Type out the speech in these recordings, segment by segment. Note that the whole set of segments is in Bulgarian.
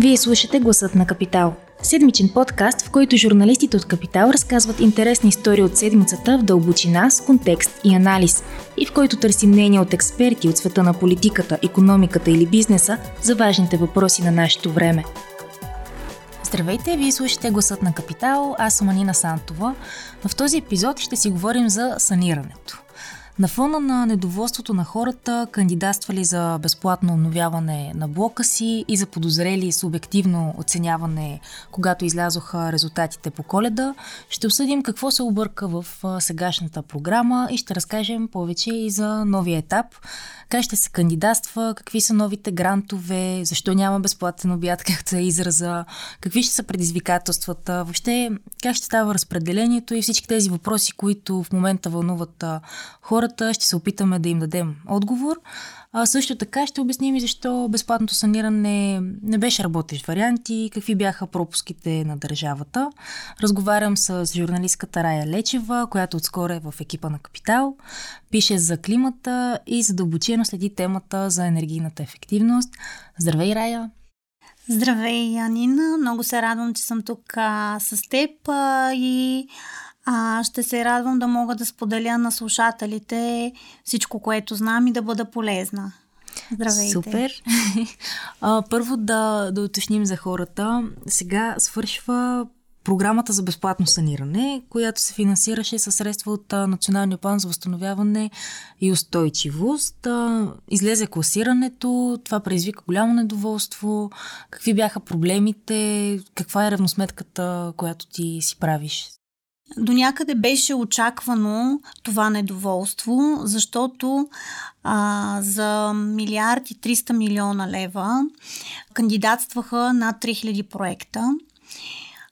Вие слушате Гласът на Капитал. Седмичен подкаст, в който журналистите от Капитал разказват интересни истории от седмицата в дълбочина, с контекст и анализ, и в който търсим мнения от експерти от света на политиката, економиката или бизнеса за важните въпроси на нашето време. Здравейте, вие слушате Гласът на Капитал, аз съм Анина Сантова. В този епизод ще си говорим за санирането. На фона на недоволството на хората, кандидатствали за безплатно обновяване на блока си и за подозрели субективно оценяване, когато излязоха резултатите по коледа, ще обсъдим какво се обърка в сегашната програма и ще разкажем повече и за новия етап – как ще се кандидатства, какви са новите грантове, защо няма безплатен обяд, както е израза, какви ще са предизвикателствата, въобще как ще става разпределението и всички тези въпроси, които в момента вълнуват хората, ще се опитаме да им дадем отговор. А, също така ще обясним и защо безплатното саниране не беше работещ вариант и какви бяха пропуските на държавата. Разговарям с журналистката Рая Лечева, която отскоро е в екипа на Капитал. Пише за климата и задълбочено следи темата за енергийната ефективност. Здравей, Рая! Здравей, Янина! Много се радвам, че съм тук а, с теб а, и а, ще се радвам да мога да споделя на слушателите всичко, което знам и да бъда полезна. Здравейте! Супер! а, първо да, да уточним за хората. Сега свършва програмата за безплатно саниране, която се финансираше със средства от Националния план за възстановяване и устойчивост. Излезе класирането, това предизвика голямо недоволство. Какви бяха проблемите? Каква е равносметката, която ти си правиш до някъде беше очаквано това недоволство, защото а, за милиард и 300 милиона лева кандидатстваха над 3000 проекта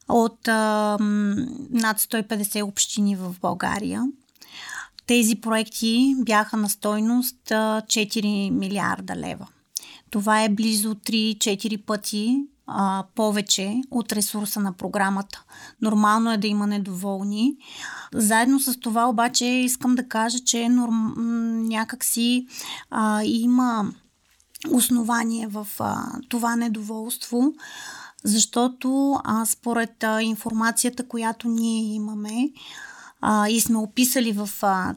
от а, над 150 общини в България. Тези проекти бяха на стойност 4 милиарда лева. Това е близо 3-4 пъти а, повече от ресурса на програмата. Нормално е да има недоволни. Заедно с това обаче искам да кажа, че норм... някакси а, има основание в а, това недоволство, защото а, според а, информацията, която ние имаме, и сме описали в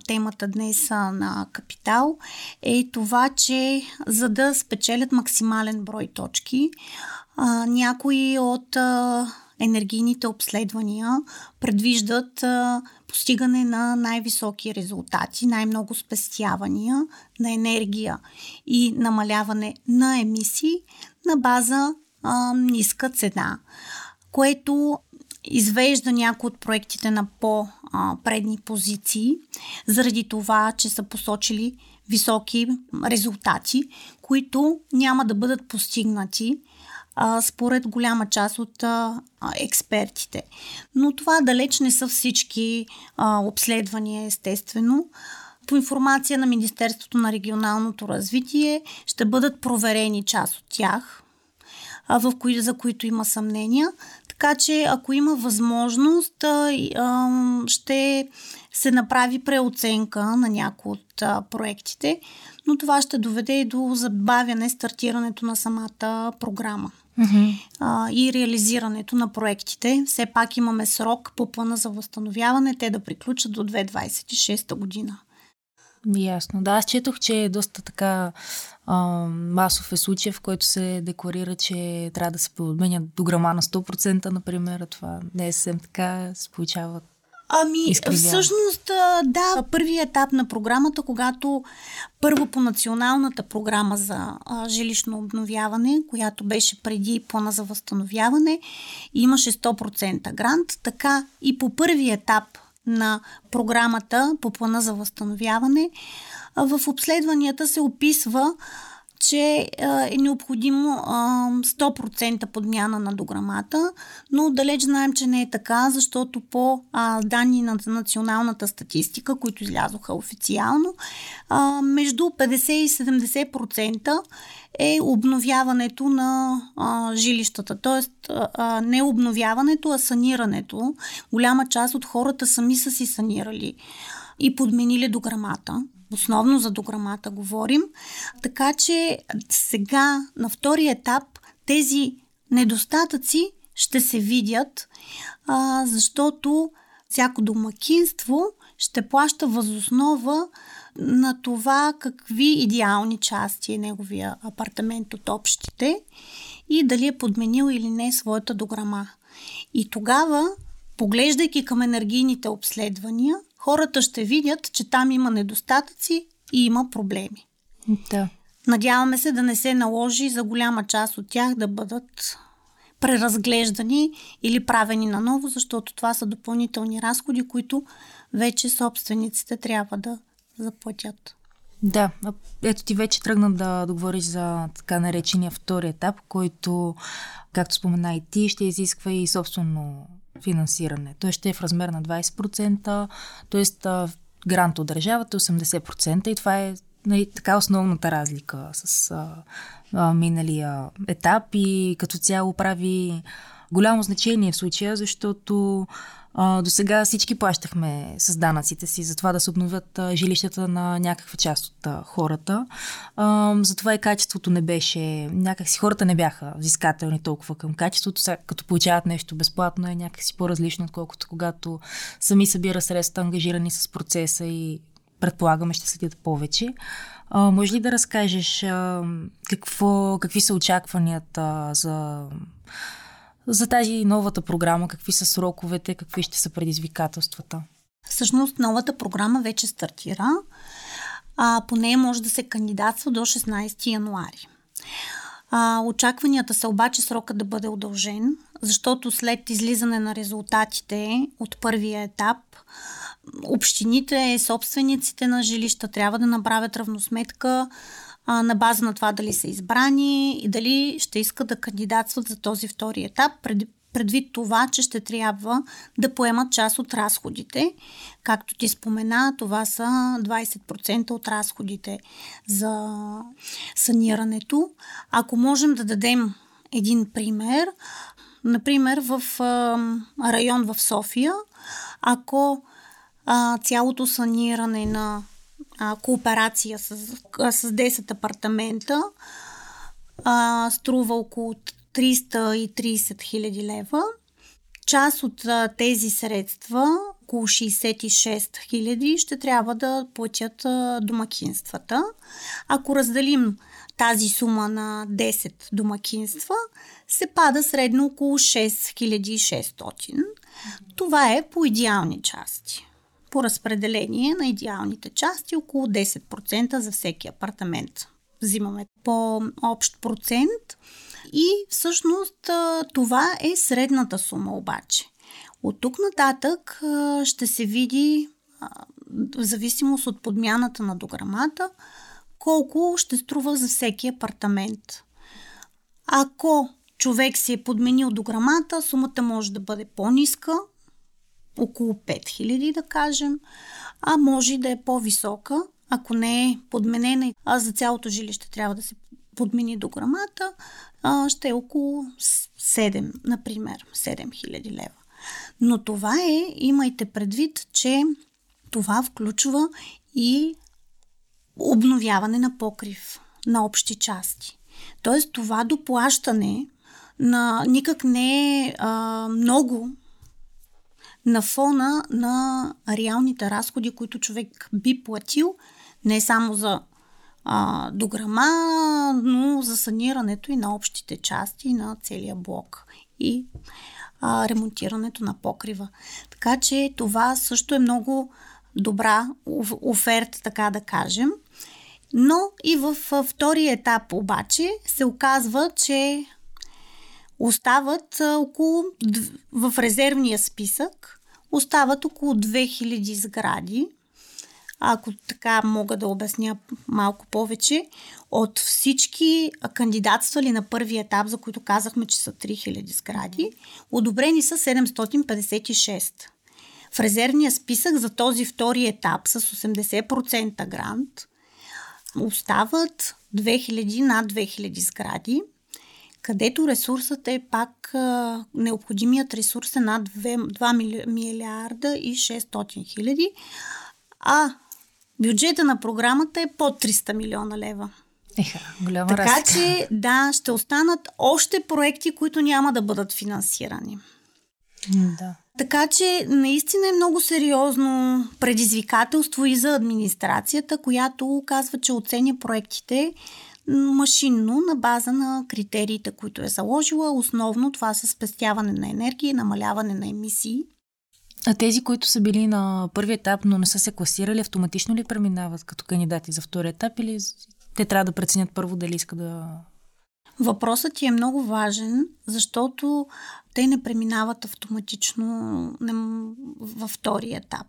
темата днес на Капитал, е това, че за да спечелят максимален брой точки, а, някои от а, енергийните обследвания предвиждат а, постигане на най-високи резултати, най-много спестявания на енергия и намаляване на емисии на база а, ниска цена, което извежда някои от проектите на по-предни позиции, заради това, че са посочили високи резултати, които няма да бъдат постигнати според голяма част от експертите. Но това далеч не са всички обследвания, естествено. По информация на Министерството на регионалното развитие ще бъдат проверени част от тях, в кои, за които има съмнения. Така че, ако има възможност, ще се направи преоценка на някои от проектите, но това ще доведе и до забавяне стартирането на самата програма mm-hmm. а, и реализирането на проектите. Все пак имаме срок по плана за възстановяване, те да приключат до 2026 година. Ясно. Да, аз четох, че е доста така а, масов е случай, в който се декларира, че трябва да се подменя до грама на 100%, например. Това не е съвсем така, се получават Ами, изкривява. всъщност, да, първият етап на програмата, когато първо по националната програма за а, жилищно обновяване, която беше преди плана за възстановяване, имаше 100% грант, така и по първи етап на програмата по плана за възстановяване, в обследванията се описва че е необходимо 100% подмяна на дограмата, но далеч знаем, че не е така, защото по данни на националната статистика, които излязоха официално, между 50 и 70% е обновяването на а, жилищата. А, не обновяването, а санирането. Голяма част от хората сами са си санирали и подменили дограмата основно за дограмата говорим. Така че сега на втори етап тези недостатъци ще се видят, а, защото всяко домакинство ще плаща възоснова на това какви идеални части е неговия апартамент от общите и дали е подменил или не своята дограма. И тогава, поглеждайки към енергийните обследвания, хората ще видят, че там има недостатъци и има проблеми. Да. Надяваме се да не се наложи за голяма част от тях да бъдат преразглеждани или правени наново, защото това са допълнителни разходи, които вече собствениците трябва да заплатят. Да, ето ти вече тръгна да, да говориш за така наречения втори етап, който, както спомена и ти, ще изисква и собствено финансиране. Той ще е в размер на 20%, т.е. грант от държавата 80% и това е нали, така основната разлика с а, а, миналия етап и като цяло прави голямо значение в случая, защото до сега всички плащахме с данъците си за това да се обновят жилищата на някаква част от хората. Затова и качеството не беше, някакси хората не бяха взискателни толкова към качеството. Сега, като получават нещо безплатно е някакси по-различно, отколкото когато сами събира средства, ангажирани с процеса и предполагаме ще следят повече. А, може ли да разкажеш а, какво, какви са очакванията за, за тази новата програма, какви са сроковете, какви ще са предизвикателствата? Всъщност новата програма вече стартира. А, по нея може да се кандидатства до 16 януари. А, очакванията са обаче срока да бъде удължен, защото след излизане на резултатите от първия етап, общините, собствениците на жилища трябва да направят равносметка а, на база на това дали са избрани и дали ще искат да кандидатстват за този втори етап, пред, предвид това, че ще трябва да поемат част от разходите. Както ти спомена, това са 20% от разходите за санирането. Ако можем да дадем един пример, например в район в София, ако цялото саниране на а, кооперация с, с 10 апартамента а, струва около 330 хиляди лева. Част от а, тези средства, около 66 хиляди, ще трябва да платят а, домакинствата. Ако разделим тази сума на 10 домакинства, се пада средно около 6600. Това е по идеални части по разпределение на идеалните части около 10% за всеки апартамент. Взимаме по общ процент и всъщност това е средната сума обаче. От тук нататък ще се види, в зависимост от подмяната на дограмата, колко ще струва за всеки апартамент. Ако човек си е подменил дограмата, сумата може да бъде по-ниска, около 5000 да кажем, а може да е по-висока, ако не е подменена, а за цялото жилище трябва да се подмени до грамата, а, ще е около 7, например, 7000 лева. Но това е, имайте предвид, че това включва и обновяване на покрив на общи части. Тоест това доплащане на никак не е а, много на фона на реалните разходи, които човек би платил не само за а, дограма, но за санирането и на общите части на целия блок и а, ремонтирането на покрива. Така че това също е много добра оферта, така да кажем. Но и в втория етап обаче се оказва, че остават около в резервния списък остават около 2000 сгради. Ако така мога да обясня малко повече, от всички кандидатствали на първи етап, за които казахме, че са 3000 сгради, одобрени са 756. В резервния списък за този втори етап с 80% грант остават 2000 над 2000 сгради – където ресурсът е пак необходимият ресурс е над 2, 2 милиарда и 600 хиляди, а бюджета на програмата е под 300 милиона лева. Еха, голяма Така разлика. че, да, ще останат още проекти, които няма да бъдат финансирани. Да. Така че наистина е много сериозно предизвикателство и за администрацията, която казва, че оценя проектите машинно на база на критериите, които е заложила. Основно това са спестяване на енергия и намаляване на емисии. А тези, които са били на първи етап, но не са се класирали, автоматично ли преминават като кандидати за втори етап или те трябва да преценят първо дали искат да Въпросът ти е много важен, защото те не преминават автоматично във втори етап.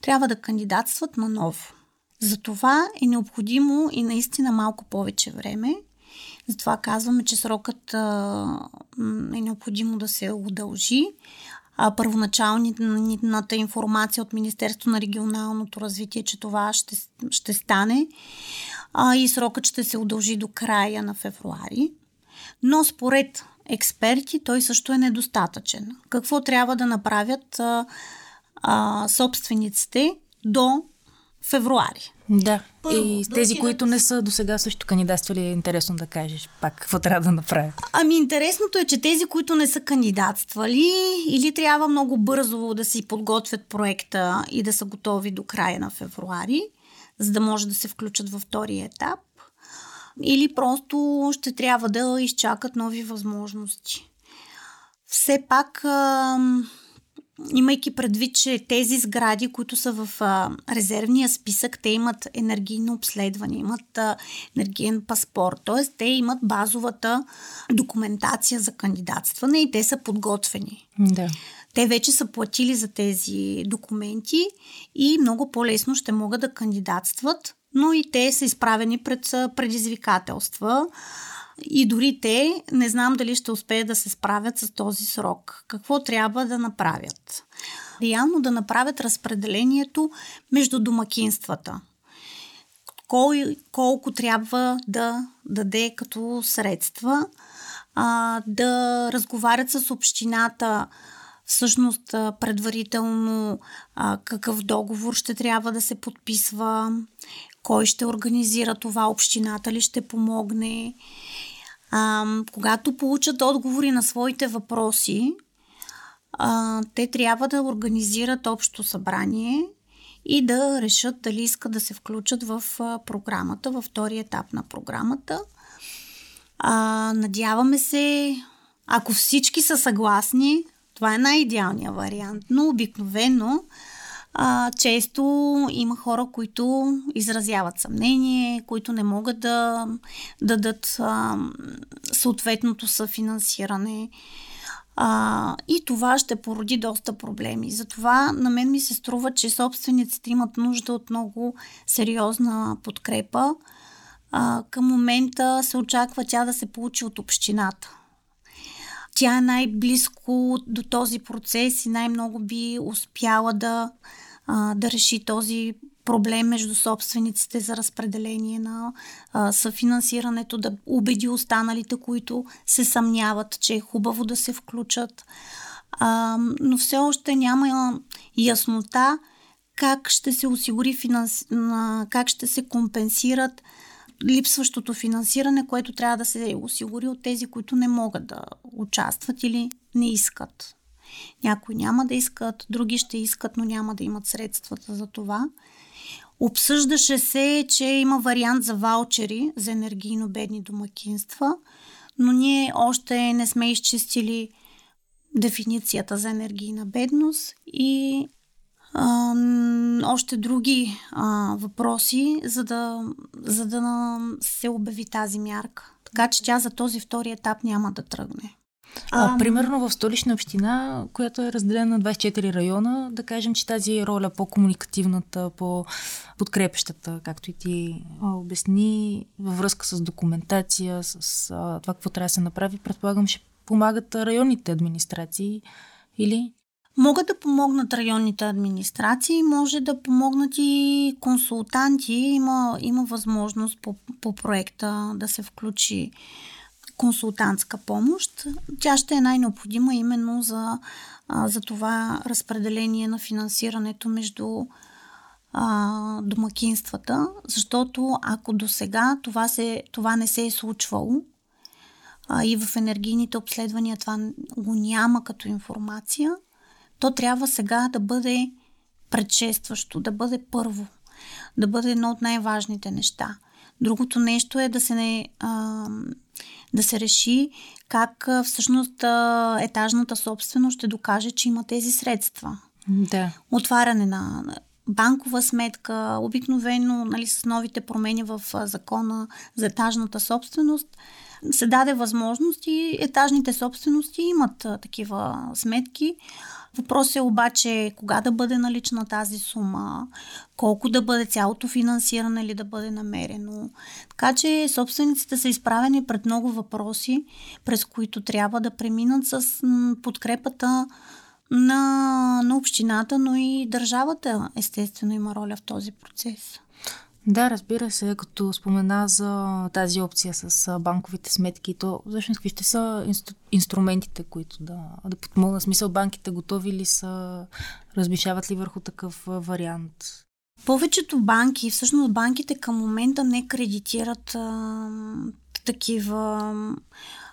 Трябва да кандидатстват на ново. Затова е необходимо и наистина малко повече време. Затова казваме, че срокът е необходимо да се удължи. Първоначалната информация от Министерство на регионалното развитие, че това ще, ще стане и срокът ще се удължи до края на февруари. Но според експерти той също е недостатъчен. Какво трябва да направят а, а, собствениците до февруари? Да. Първо, и с тези, да които не са до сега също кандидатствали, е интересно да кажеш пак какво трябва да направят. Ами интересното е, че тези, които не са кандидатствали или трябва много бързо да си подготвят проекта и да са готови до края на февруари, за да може да се включат във втория етап, или просто ще трябва да изчакат нови възможности. Все пак, а, имайки предвид, че тези сгради, които са в а, резервния списък, те имат енергийно обследване, имат а, енергиен паспорт, т.е. те имат базовата документация за кандидатстване и те са подготвени. Да. Те вече са платили за тези документи и много по-лесно ще могат да кандидатстват но и те са изправени пред предизвикателства. И дори те не знам дали ще успеят да се справят с този срок. Какво трябва да направят? Реално да направят разпределението между домакинствата. Кой, колко трябва да даде като средства, а, да разговарят с общината всъщност предварително а, какъв договор ще трябва да се подписва, кой ще организира това, общината ли ще помогне. А, когато получат отговори на своите въпроси, а, те трябва да организират общо събрание и да решат дали искат да се включат в програмата, във втори етап на програмата. А, надяваме се, ако всички са съгласни, това е най-идеалният вариант, но обикновено а, често има хора, които изразяват съмнение, които не могат да, да дадат а, съответното съфинансиране. А, и това ще породи доста проблеми. Затова на мен ми се струва, че собствениците имат нужда от много сериозна подкрепа. А, към момента се очаква тя да се получи от общината. Тя най-близко до този процес и най-много би успяла да, а, да реши този проблем между собствениците за разпределение на а, съфинансирането, да убеди останалите, които се съмняват, че е хубаво да се включат. А, но все още няма яснота как ще се осигури финанс... как ще се компенсират липсващото финансиране, което трябва да се осигури от тези, които не могат да участват или не искат. Някои няма да искат, други ще искат, но няма да имат средствата за това. Обсъждаше се, че има вариант за ваучери за енергийно бедни домакинства, но ние още не сме изчистили дефиницията за енергийна бедност и а, още други а, въпроси, за да, за да се обяви тази мярка. Така че тя за този втори етап няма да тръгне. А, а, примерно в столична община, която е разделена на 24 района, да кажем, че тази роля по-комуникативната, по-подкрепещата, както и ти обясни, във връзка с документация, с а, това какво трябва да се направи, предполагам, ще помагат районните администрации или? Могат да помогнат районните администрации, може да помогнат и консултанти. Има, има възможност по, по проекта да се включи консултантска помощ. Тя ще е най-необходима именно за, за това разпределение на финансирането между домакинствата, защото ако до сега това, се, това не се е случвало а, и в енергийните обследвания това го няма като информация, то трябва сега да бъде предшестващо, да бъде първо, да бъде едно от най-важните неща. Другото нещо е да се, не, а, да се реши как а, всъщност а, етажната собственост ще докаже, че има тези средства. Да. Отваряне на банкова сметка, обикновено нали, с новите промени в закона за етажната собственост, се даде възможност и етажните собствености имат а, такива сметки. Въпрос е обаче кога да бъде налична тази сума, колко да бъде цялото финансиране или да бъде намерено. Така че собствениците са изправени пред много въпроси, през които трябва да преминат с подкрепата на, на общината, но и държавата естествено има роля в този процес. Да, разбира се, като спомена за тази опция с банковите сметки, то всъщност какви ще са инстру, инструментите, които да, да подмогнат? Смисъл, банките готови ли са? Размишават ли върху такъв вариант? Повечето банки, всъщност банките към момента не кредитират а, такива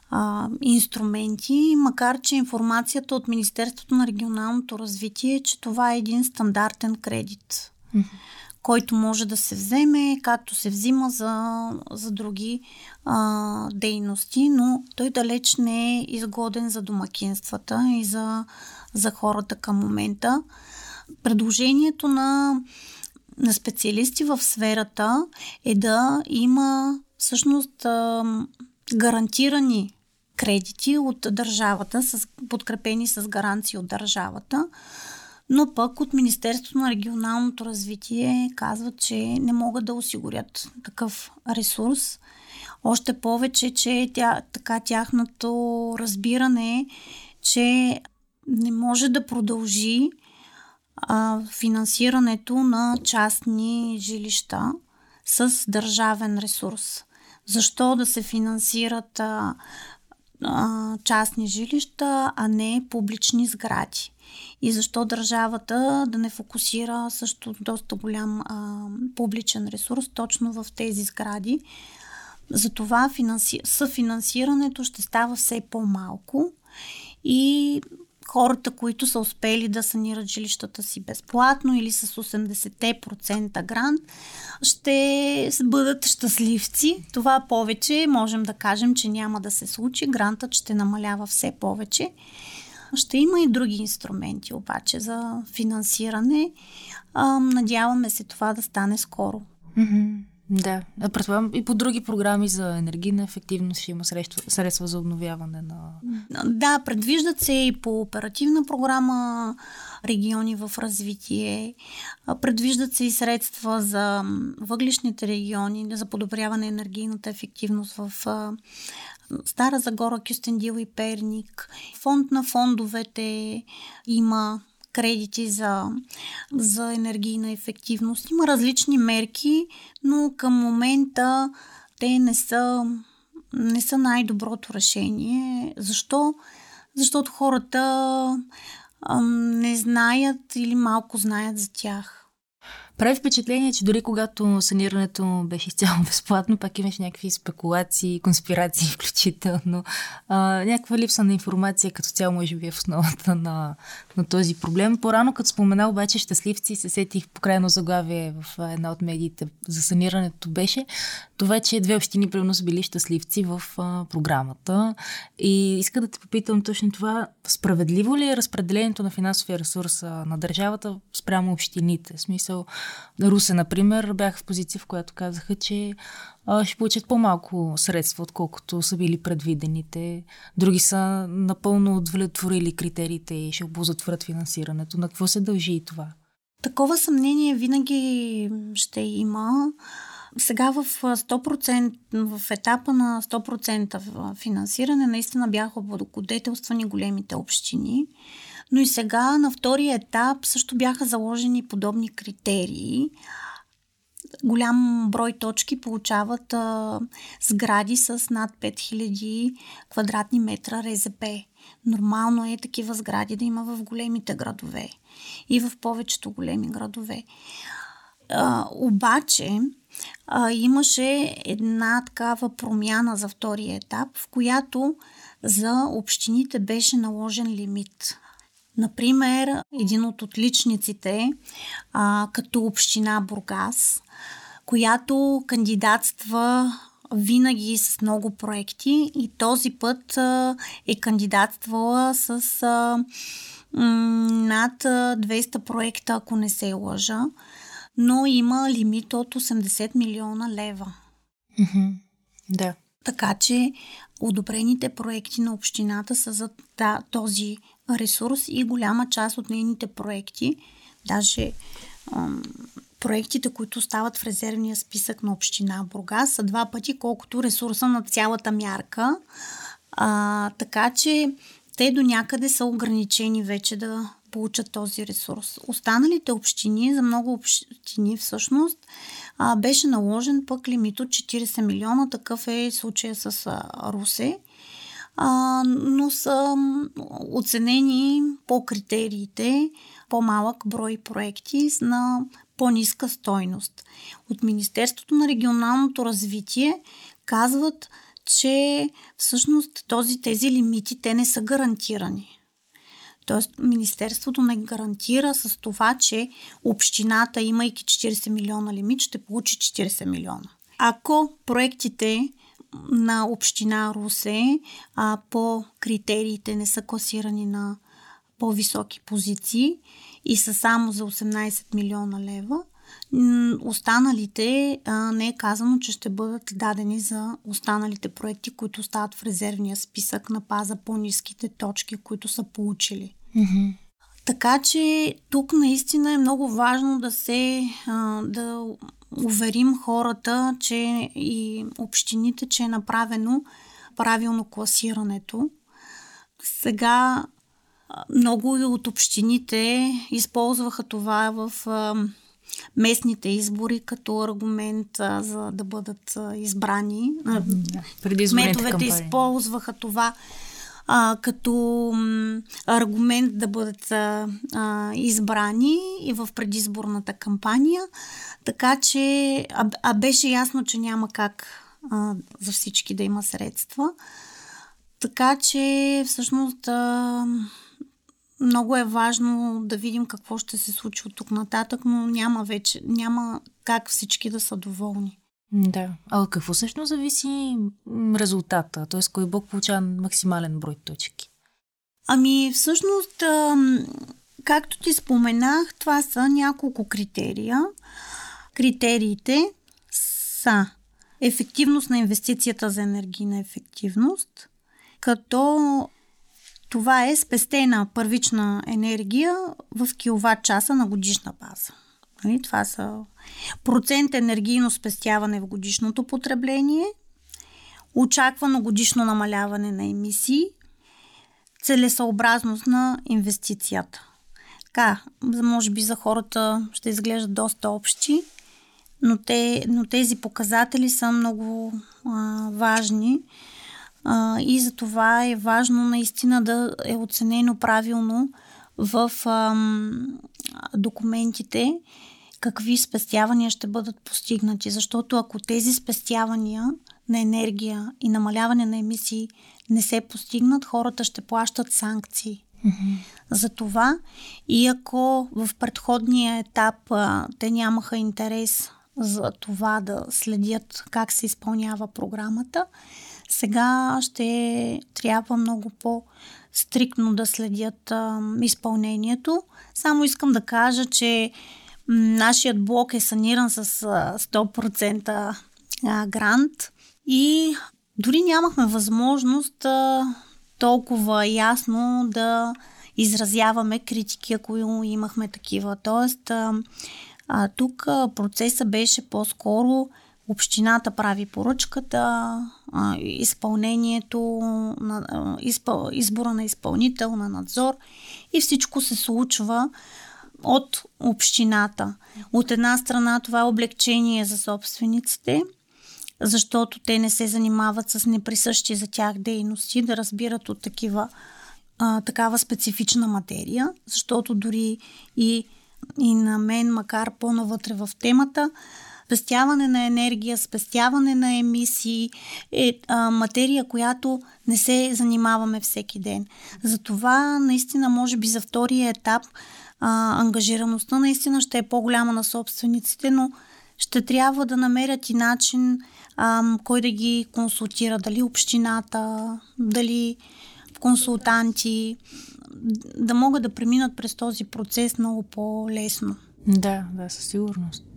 а, инструменти, макар че информацията от Министерството на регионалното развитие е, че това е един стандартен кредит. Mm-hmm който може да се вземе, както се взима за, за други а, дейности, но той далеч не е изгоден за домакинствата и за, за хората към момента. Предложението на, на специалисти в сферата е да има всъщност а, гарантирани кредити от държавата, с, подкрепени с гаранции от държавата, но пък от Министерството на регионалното развитие казват, че не могат да осигурят такъв ресурс. Още повече, че тя, така тяхното разбиране е, че не може да продължи а, финансирането на частни жилища с държавен ресурс. Защо да се финансират а, а, частни жилища, а не публични сгради? И защо държавата да не фокусира също доста голям а, публичен ресурс точно в тези сгради. Затова финанси... съфинансирането ще става все по-малко и хората, които са успели да санират жилищата си безплатно или с 80% грант, ще бъдат щастливци. Това повече можем да кажем, че няма да се случи. Грантът ще намалява все повече. Ще има и други инструменти обаче за финансиране. А, надяваме се това да стане скоро. Mm-hmm. Да, предполагам и по други програми за енергийна ефективност ще има средства, средства за обновяване на... Да, предвиждат се и по оперативна програма региони в развитие. Предвиждат се и средства за въглишните региони, за подобряване на енергийната ефективност в Стара Загора, Кюстендил и Перник. Фонд на фондовете има кредити за, за енергийна ефективност. Има различни мерки, но към момента те не са, не са най-доброто решение. Защо? Защото хората ам, не знаят или малко знаят за тях. Прави впечатление, че дори когато санирането беше изцяло безплатно, пак имаш някакви спекулации, конспирации включително. А, някаква липса на информация като цяло може би е в основата на, на този проблем. По-рано, като спомена обаче щастливци, се сетих по крайно заглавие в една от медиите за санирането беше това, че две общини примерно са били щастливци в а, програмата. И иска да те попитам точно това. Справедливо ли е разпределението на финансовия ресурс на държавата спрямо общините? В смисъл, Русе, например, бяха в позиция, в която казаха, че а, ще получат по-малко средства, отколкото са били предвидените. Други са напълно удовлетворили критериите и ще обозатворят финансирането. На какво се дължи и това? Такова съмнение винаги ще има. Сега в 100%, в етапа на 100% финансиране наистина бяха благодетелствани големите общини. Но и сега на втория етап също бяха заложени подобни критерии. Голям брой точки получават а, сгради с над 5000 квадратни метра РЗП. Нормално е такива сгради да има в големите градове и в повечето големи градове. А, обаче а, имаше една такава промяна за втория етап, в която за общините беше наложен лимит. Например, един от отличниците, а, като община Бургас, която кандидатства винаги с много проекти и този път а, е кандидатствала с а, м- над 200 проекта, ако не се лъжа, но има лимит от 80 милиона лева. Mm-hmm. Да. Така че одобрените проекти на общината са за да, този ресурс и голяма част от нейните проекти, даже ам, проектите, които стават в резервния списък на община Бургас, са два пъти колкото ресурса на цялата мярка. А, така че те до някъде са ограничени вече да получат този ресурс. Останалите общини, за много общини всъщност, а, беше наложен пък лимит от 40 милиона. Такъв е случая с а, Русе. А, но са оценени по критериите по-малък брой проекти на по-ниска стойност. От Министерството на регионалното развитие казват, че всъщност този, тези лимити те не са гарантирани. Тоест, Министерството не гарантира с това, че общината, имайки 40 милиона лимит, ще получи 40 милиона. Ако проектите на община Русе а, по критериите не са класирани на по-високи позиции и са само за 18 милиона лева, останалите а, не е казано, че ще бъдат дадени за останалите проекти, които стават в резервния списък на паза по-низките точки, които са получили. Mm-hmm. Така че тук наистина е много важно да се а, да уверим хората, че и общините, че е направено правилно класирането. Сега много от общините използваха това в а, местните избори като аргумент а, за да бъдат а, избрани. Да, Кметовете използваха това а, като м, аргумент да бъдат а, избрани и в предизборната кампания. Така че, а, а беше ясно, че няма как а, за всички да има средства. Така че, всъщност, а, много е важно да видим какво ще се случи от тук нататък, но няма вече, няма как всички да са доволни. Да. А от какво всъщност зависи резултата? Т.е. кой бог получава максимален брой точки? Ами, всъщност, както ти споменах, това са няколко критерия. Критериите са ефективност на инвестицията за енергийна ефективност, като това е спестена първична енергия в киловатт часа на годишна база. Нали? Това са процент енергийно спестяване в годишното потребление, очаквано годишно намаляване на емисии, целесъобразност на инвестицията. Така, може би за хората ще изглеждат доста общи, но, те, но тези показатели са много а, важни а, и за това е важно наистина да е оценено правилно в а, документите какви спестявания ще бъдат постигнати. Защото ако тези спестявания на енергия и намаляване на емисии не се постигнат, хората ще плащат санкции. Mm-hmm. За това и ако в предходния етап а, те нямаха интерес за това да следят как се изпълнява програмата, сега ще трябва много по-стриктно да следят а, изпълнението. Само искам да кажа, че Нашият блок е саниран с 100% грант и дори нямахме възможност толкова ясно да изразяваме критики, ако имахме такива. Тоест, а, тук процесът беше по-скоро общината прави поръчката, изпълнението, на, изпъл, избора на изпълнител, на надзор и всичко се случва от общината. От една страна това е облегчение за собствениците, защото те не се занимават с неприсъщи за тях дейности, да разбират от такива, а, такава специфична материя, защото дори и и на мен, макар по-навътре в темата, спестяване на енергия, спестяване на емисии е а, материя, която не се занимаваме всеки ден. Затова наистина, може би за втория етап, а, ангажираността наистина ще е по-голяма на собствениците, но ще трябва да намерят и начин а, кой да ги консултира, дали общината, дали консултанти, да могат да преминат през този процес много по-лесно. Да, да, със сигурност.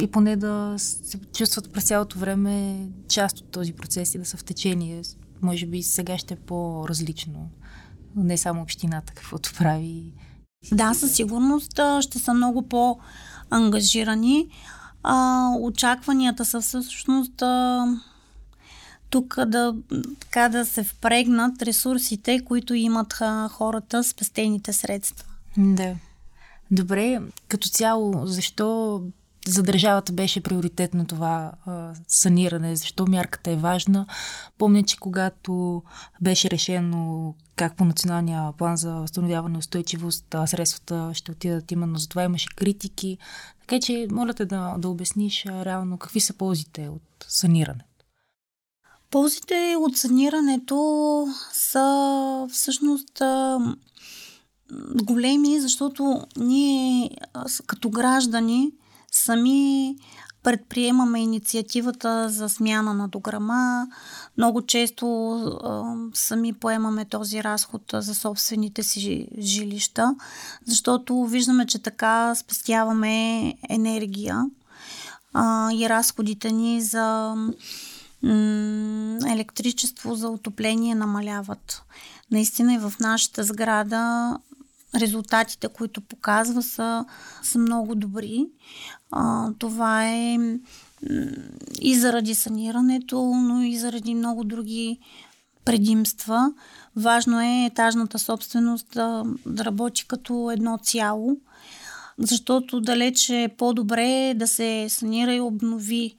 И поне да се чувстват през цялото време част от този процес и да са в течение. Може би сега ще е по-различно. Не само общината, каквото прави. Да, със сигурност ще са много по-ангажирани. А, очакванията са всъщност а, тук да, така да се впрегнат ресурсите, които имат а, хората, спестените средства. Да. Добре, като цяло, защо за държавата беше приоритетно това а, саниране, защо мярката е важна. Помня, че когато беше решено как по националния план за възстановяване и устойчивост средствата ще отидат именно за това, имаше критики. Така че, моля те да, да обясниш а, реално какви са ползите от саниране. Ползите от санирането са всъщност големи, защото ние като граждани сами предприемаме инициативата за смяна на дограма. Много често а, сами поемаме този разход за собствените си жилища, защото виждаме, че така спестяваме енергия а, и разходите ни за електричество, за отопление намаляват. Наистина и в нашата сграда резултатите, които показва, са, са много добри. А, това е и заради санирането, но и заради много други предимства. Важно е етажната собственост да, да работи като едно цяло, защото далече е по-добре да се санира и обнови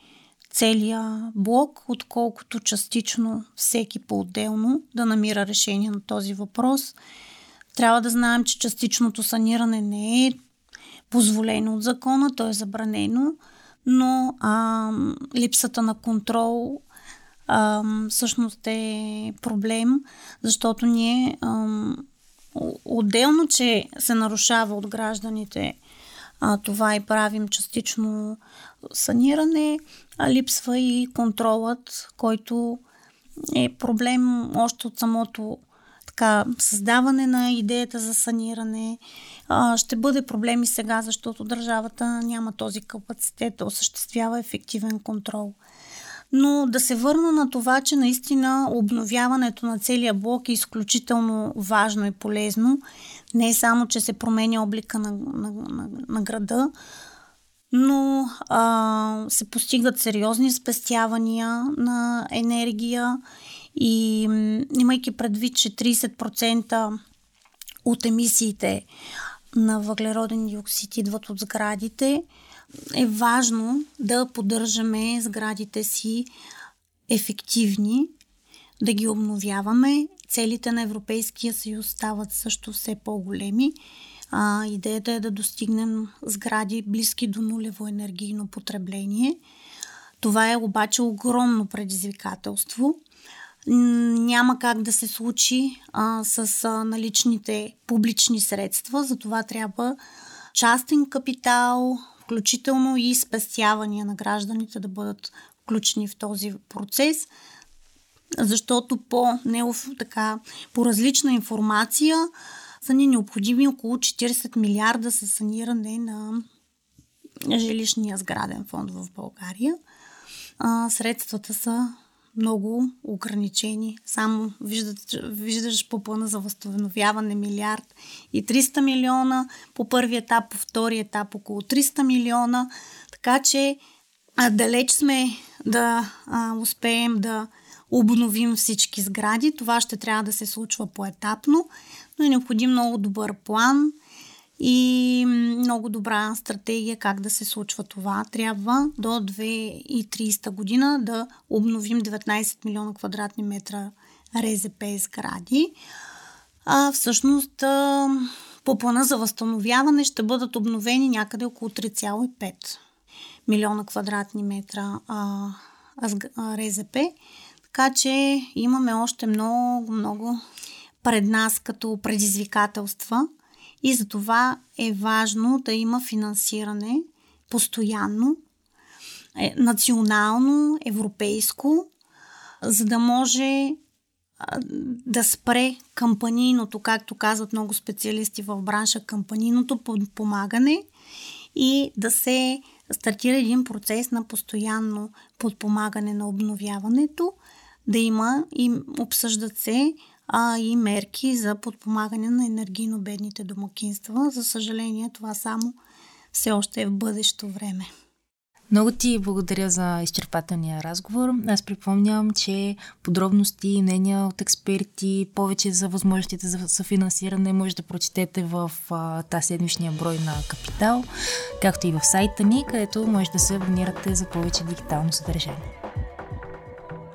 целия блок, отколкото частично всеки по-отделно да намира решение на този въпрос. Трябва да знаем, че частичното саниране не е позволено от закона, то е забранено, но а, липсата на контрол а, всъщност е проблем, защото ние а, отделно, че се нарушава от гражданите а, това и правим частично саниране, а липсва и контролът, който е проблем още от самото така, създаване на идеята за саниране. А, ще бъде проблеми сега, защото държавата няма този капацитет да осъществява ефективен контрол. Но да се върна на това, че наистина обновяването на целия блок е изключително важно и полезно. Не е само, че се променя облика на, на, на, на града, но а, се постигат сериозни спестявания на енергия и имайки предвид, че 30% от емисиите на въглероден диоксид идват от сградите, е важно да поддържаме сградите си ефективни, да ги обновяваме. Целите на Европейския съюз стават също все по-големи. А, идеята е да достигнем сгради близки до нулево енергийно потребление. Това е обаче огромно предизвикателство няма как да се случи а, с а, наличните публични средства, затова трябва частен капитал, включително и спестявания на гражданите да бъдат включени в този процес, защото по, неов, така, по различна информация са ни необходими около 40 милиарда за саниране на жилищния сграден фонд в България. А, средствата са много ограничени. Само виждаш, виждаш по плана за възстановяване милиард и 300 милиона, по първи етап, по втори етап около 300 милиона. Така че а, далеч сме да а, успеем да обновим всички сгради. Това ще трябва да се случва поетапно, но е необходим много добър план – и много добра стратегия как да се случва това. Трябва до 2030 година да обновим 19 милиона квадратни метра РЗП сгради. А всъщност по плана за възстановяване ще бъдат обновени някъде около 3,5 милиона квадратни метра а, РЗП. Така че имаме още много, много пред нас като предизвикателства и за това е важно да има финансиране постоянно, е, национално, европейско, за да може да спре кампанийното, както казват много специалисти в бранша, кампанийното подпомагане и да се стартира един процес на постоянно подпомагане на обновяването, да има и обсъждат се а, и мерки за подпомагане на енергийно бедните домакинства. За съжаление, това само все още е в бъдещо време. Много ти благодаря за изчерпателния разговор. Аз припомням, че подробности мнения от експерти, повече за възможностите за съфинансиране може да прочетете в тази седмичния брой на Капитал, както и в сайта ни, където може да се абонирате за повече дигитално съдържание.